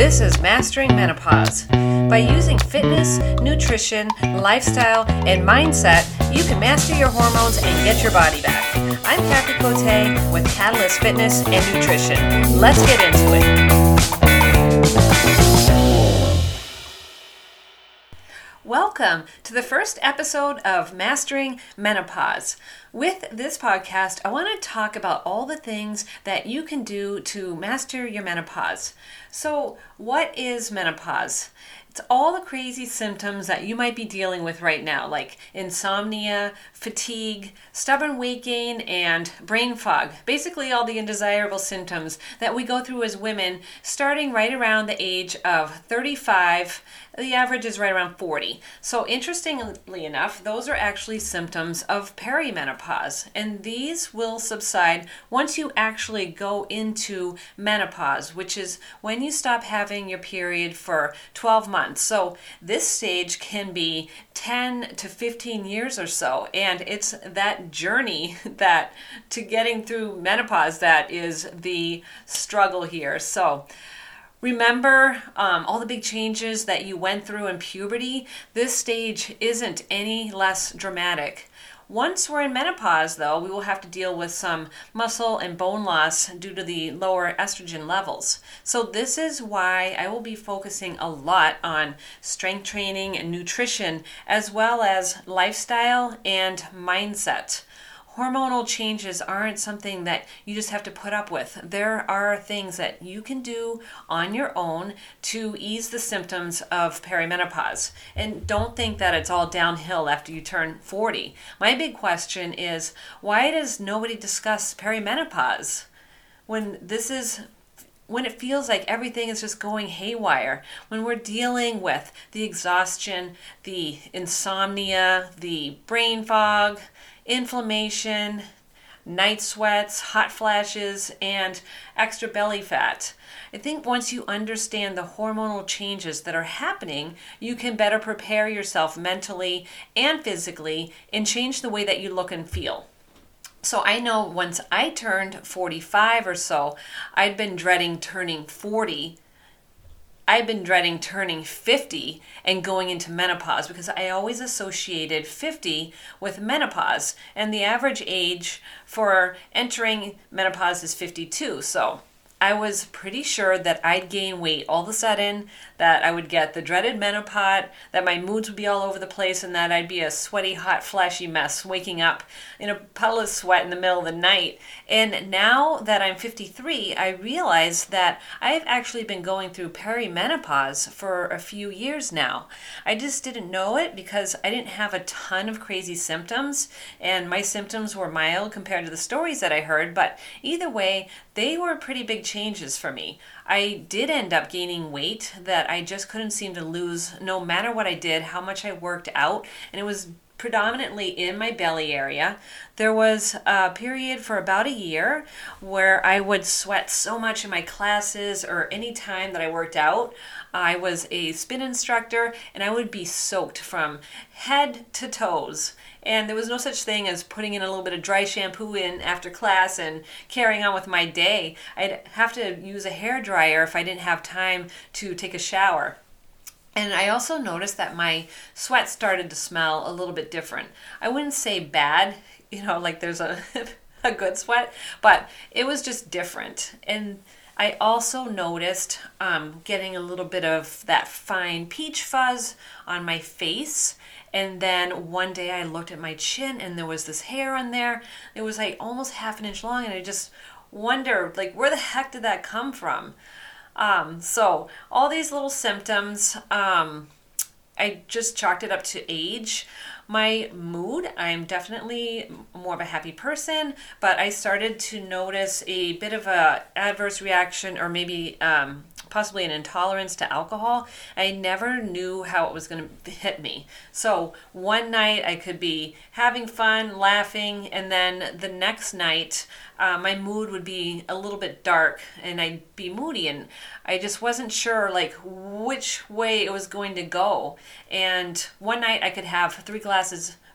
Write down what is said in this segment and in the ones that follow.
This is Mastering Menopause. By using fitness, nutrition, lifestyle, and mindset, you can master your hormones and get your body back. I'm Kathy Cote with Catalyst Fitness and Nutrition. Let's get into it. Welcome to the first episode of Mastering Menopause. With this podcast, I want to talk about all the things that you can do to master your menopause. So, what is menopause? It's all the crazy symptoms that you might be dealing with right now, like insomnia, fatigue, stubborn weight gain, and brain fog. Basically, all the undesirable symptoms that we go through as women starting right around the age of 35. The average is right around 40. So, interestingly enough, those are actually symptoms of perimenopause, and these will subside once you actually go into menopause, which is when you stop having your period for 12 months So this stage can be 10 to 15 years or so. And it's that journey that to getting through menopause that is the struggle here. So Remember um, all the big changes that you went through in puberty? This stage isn't any less dramatic. Once we're in menopause, though, we will have to deal with some muscle and bone loss due to the lower estrogen levels. So, this is why I will be focusing a lot on strength training and nutrition, as well as lifestyle and mindset hormonal changes aren't something that you just have to put up with. There are things that you can do on your own to ease the symptoms of perimenopause. And don't think that it's all downhill after you turn 40. My big question is why does nobody discuss perimenopause when this is when it feels like everything is just going haywire, when we're dealing with the exhaustion, the insomnia, the brain fog, inflammation, night sweats, hot flashes, and extra belly fat. I think once you understand the hormonal changes that are happening, you can better prepare yourself mentally and physically and change the way that you look and feel. So I know once I turned 45 or so, I'd been dreading turning 40 I've been dreading turning 50 and going into menopause because I always associated 50 with menopause, and the average age for entering menopause is 52. So I was pretty sure that I'd gain weight all of a sudden, that I would get the dreaded menopause, that my moods would be all over the place, and that I'd be a sweaty, hot, flashy mess, waking up in a puddle of sweat in the middle of the night. And now that I'm 53, I realize that I've actually been going through perimenopause for a few years now. I just didn't know it because I didn't have a ton of crazy symptoms, and my symptoms were mild compared to the stories that I heard, but either way, they were pretty big changes for me. I did end up gaining weight that I just couldn't seem to lose no matter what I did, how much I worked out, and it was predominantly in my belly area. There was a period for about a year where I would sweat so much in my classes or any time that I worked out. I was a spin instructor and I would be soaked from head to toes. And there was no such thing as putting in a little bit of dry shampoo in after class and carrying on with my day. I'd have to use a hair dryer if I didn't have time to take a shower. And I also noticed that my sweat started to smell a little bit different. I wouldn't say bad, you know, like there's a a good sweat, but it was just different. And I also noticed um, getting a little bit of that fine peach fuzz on my face. And then one day I looked at my chin and there was this hair on there. It was like almost half an inch long, and I just wondered, like, where the heck did that come from? Um, so all these little symptoms, um, I just chalked it up to age. My mood, I'm definitely more of a happy person, but I started to notice a bit of a adverse reaction or maybe um, possibly an intolerance to alcohol. I never knew how it was going to hit me. So one night I could be having fun, laughing, and then the next night uh, my mood would be a little bit dark and I'd be moody and I just wasn't sure like which way it was going to go. And one night I could have three glasses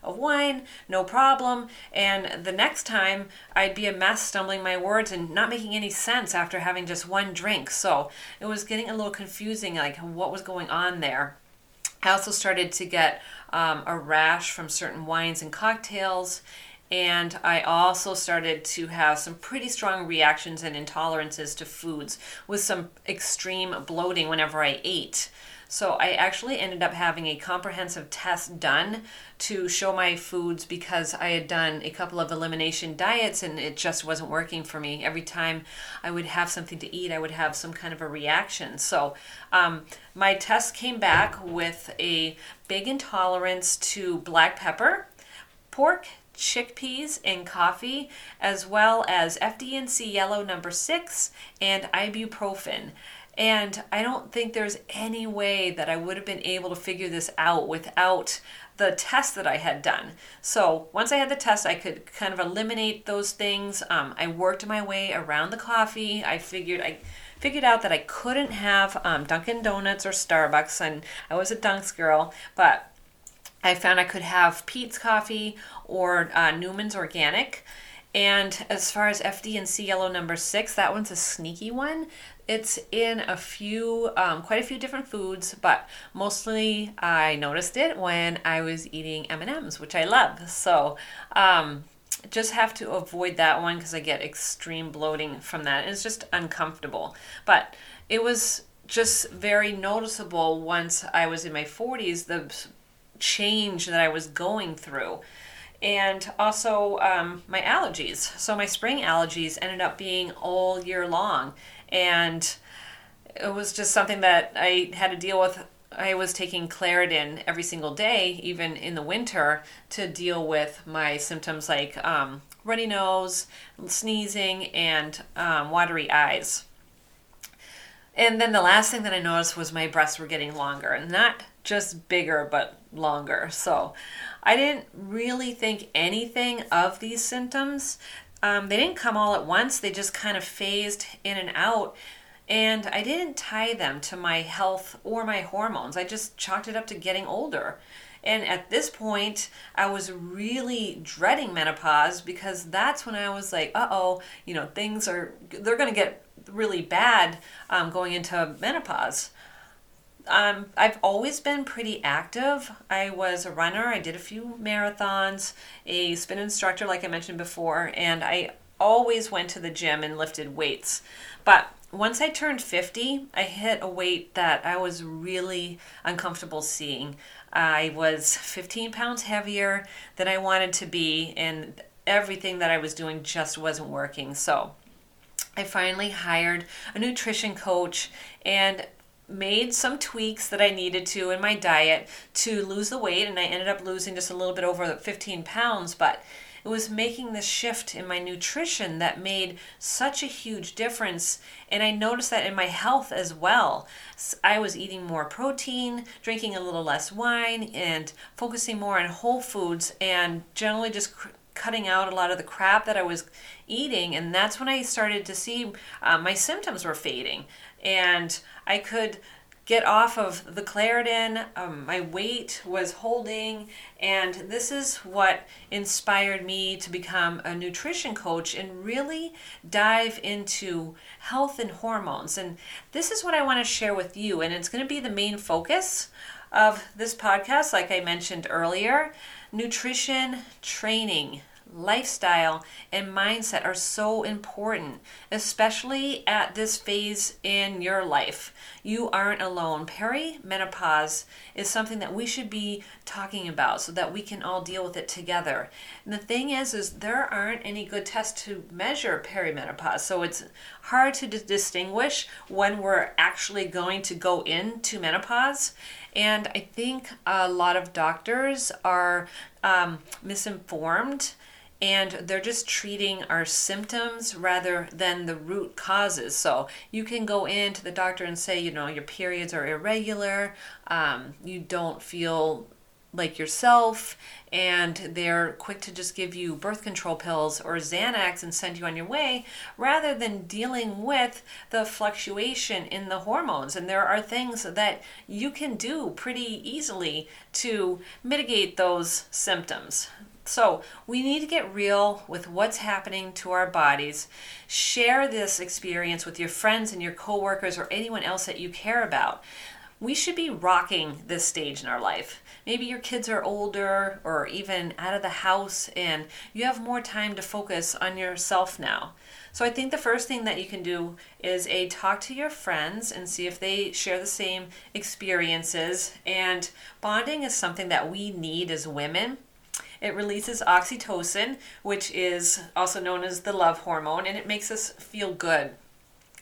of wine, no problem. And the next time I'd be a mess stumbling my words and not making any sense after having just one drink. So it was getting a little confusing, like what was going on there. I also started to get um, a rash from certain wines and cocktails. And I also started to have some pretty strong reactions and intolerances to foods with some extreme bloating whenever I ate. So I actually ended up having a comprehensive test done to show my foods because I had done a couple of elimination diets and it just wasn't working for me. Every time I would have something to eat, I would have some kind of a reaction. So um, my test came back with a big intolerance to black pepper, pork, chickpeas and coffee, as well as FD&C yellow number six and ibuprofen. And I don't think there's any way that I would have been able to figure this out without the test that I had done. So once I had the test, I could kind of eliminate those things. Um, I worked my way around the coffee. I figured I figured out that I couldn't have um, Dunkin' Donuts or Starbucks, and I was a Dunks girl, but I found I could have Peet's Coffee or uh, Newman's Organic. And as far as FD&C yellow number six, that one's a sneaky one. It's in a few, um, quite a few different foods, but mostly I noticed it when I was eating M&Ms, which I love. So um, just have to avoid that one because I get extreme bloating from that. It's just uncomfortable. But it was just very noticeable once I was in my 40s, the change that I was going through and also um, my allergies. So my spring allergies ended up being all year long, and it was just something that I had to deal with. I was taking Claritin every single day, even in the winter, to deal with my symptoms like um, runny nose, sneezing, and um, watery eyes. And then the last thing that I noticed was my breasts were getting longer, and not just bigger, but longer. So I didn't really think anything of these symptoms. Um, they didn't come all at once, they just kind of phased in and out. And I didn't tie them to my health or my hormones. I just chalked it up to getting older. And at this point, I was really dreading menopause because that's when I was like, uh oh, you know, things are, they're going to get really bad um, going into menopause um, I've always been pretty active. I was a runner. I did a few marathons, a spin instructor, like I mentioned before, and I always went to the gym and lifted weights. But once I turned 50, I hit a weight that I was really uncomfortable seeing. I was 15 pounds heavier than I wanted to be, and everything that I was doing just wasn't working. So I finally hired a nutrition coach, and made some tweaks that I needed to in my diet to lose the weight, and I ended up losing just a little bit over 15 pounds. But it was making the shift in my nutrition that made such a huge difference. And I noticed that in my health as well. I was eating more protein, drinking a little less wine, and focusing more on whole foods, and generally just cutting out a lot of the crap that I was eating. And that's when I started to see uh, my symptoms were fading and I could get off of the Claritin. Um, my weight was holding, and this is what inspired me to become a nutrition coach and really dive into health and hormones. And this is what I want to share with you, and it's going to be the main focus of this podcast, like I mentioned earlier nutrition training lifestyle, and mindset are so important, especially at this phase in your life. You aren't alone. Perimenopause is something that we should be talking about so that we can all deal with it together. And the thing is is there aren't any good tests to measure perimenopause. So it's hard to d- distinguish when we're actually going to go into menopause. And I think a lot of doctors are um, misinformed and they're just treating our symptoms rather than the root causes. So you can go in to the doctor and say, you know, your periods are irregular, um, you don't feel like yourself and they're quick to just give you birth control pills or Xanax and send you on your way rather than dealing with the fluctuation in the hormones. And there are things that you can do pretty easily to mitigate those symptoms. So, we need to get real with what's happening to our bodies. Share this experience with your friends and your coworkers or anyone else that you care about we should be rocking this stage in our life. Maybe your kids are older or even out of the house and you have more time to focus on yourself now. So I think the first thing that you can do is a talk to your friends and see if they share the same experiences and bonding is something that we need as women. It releases oxytocin, which is also known as the love hormone, and it makes us feel good.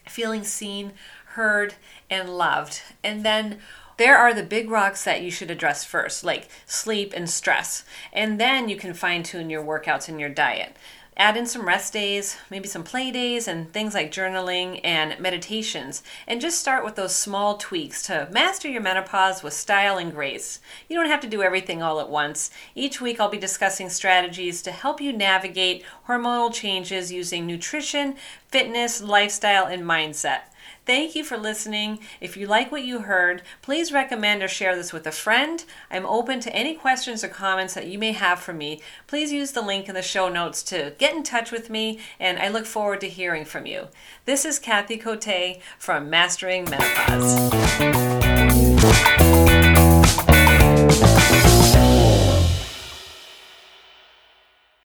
Feeling seen, heard, and loved. And then there are the big rocks that you should address first, like sleep and stress. And then you can fine tune your workouts and your diet. Add in some rest days, maybe some play days, and things like journaling and meditations. And just start with those small tweaks to master your menopause with style and grace. You don't have to do everything all at once. Each week, I'll be discussing strategies to help you navigate hormonal changes using nutrition, fitness, lifestyle, and mindset. Thank you for listening. If you like what you heard, please recommend or share this with a friend. I'm open to any questions or comments that you may have for me. Please use the link in the show notes to get in touch with me, and I look forward to hearing from you. This is Kathy Cote from Mastering Menopause.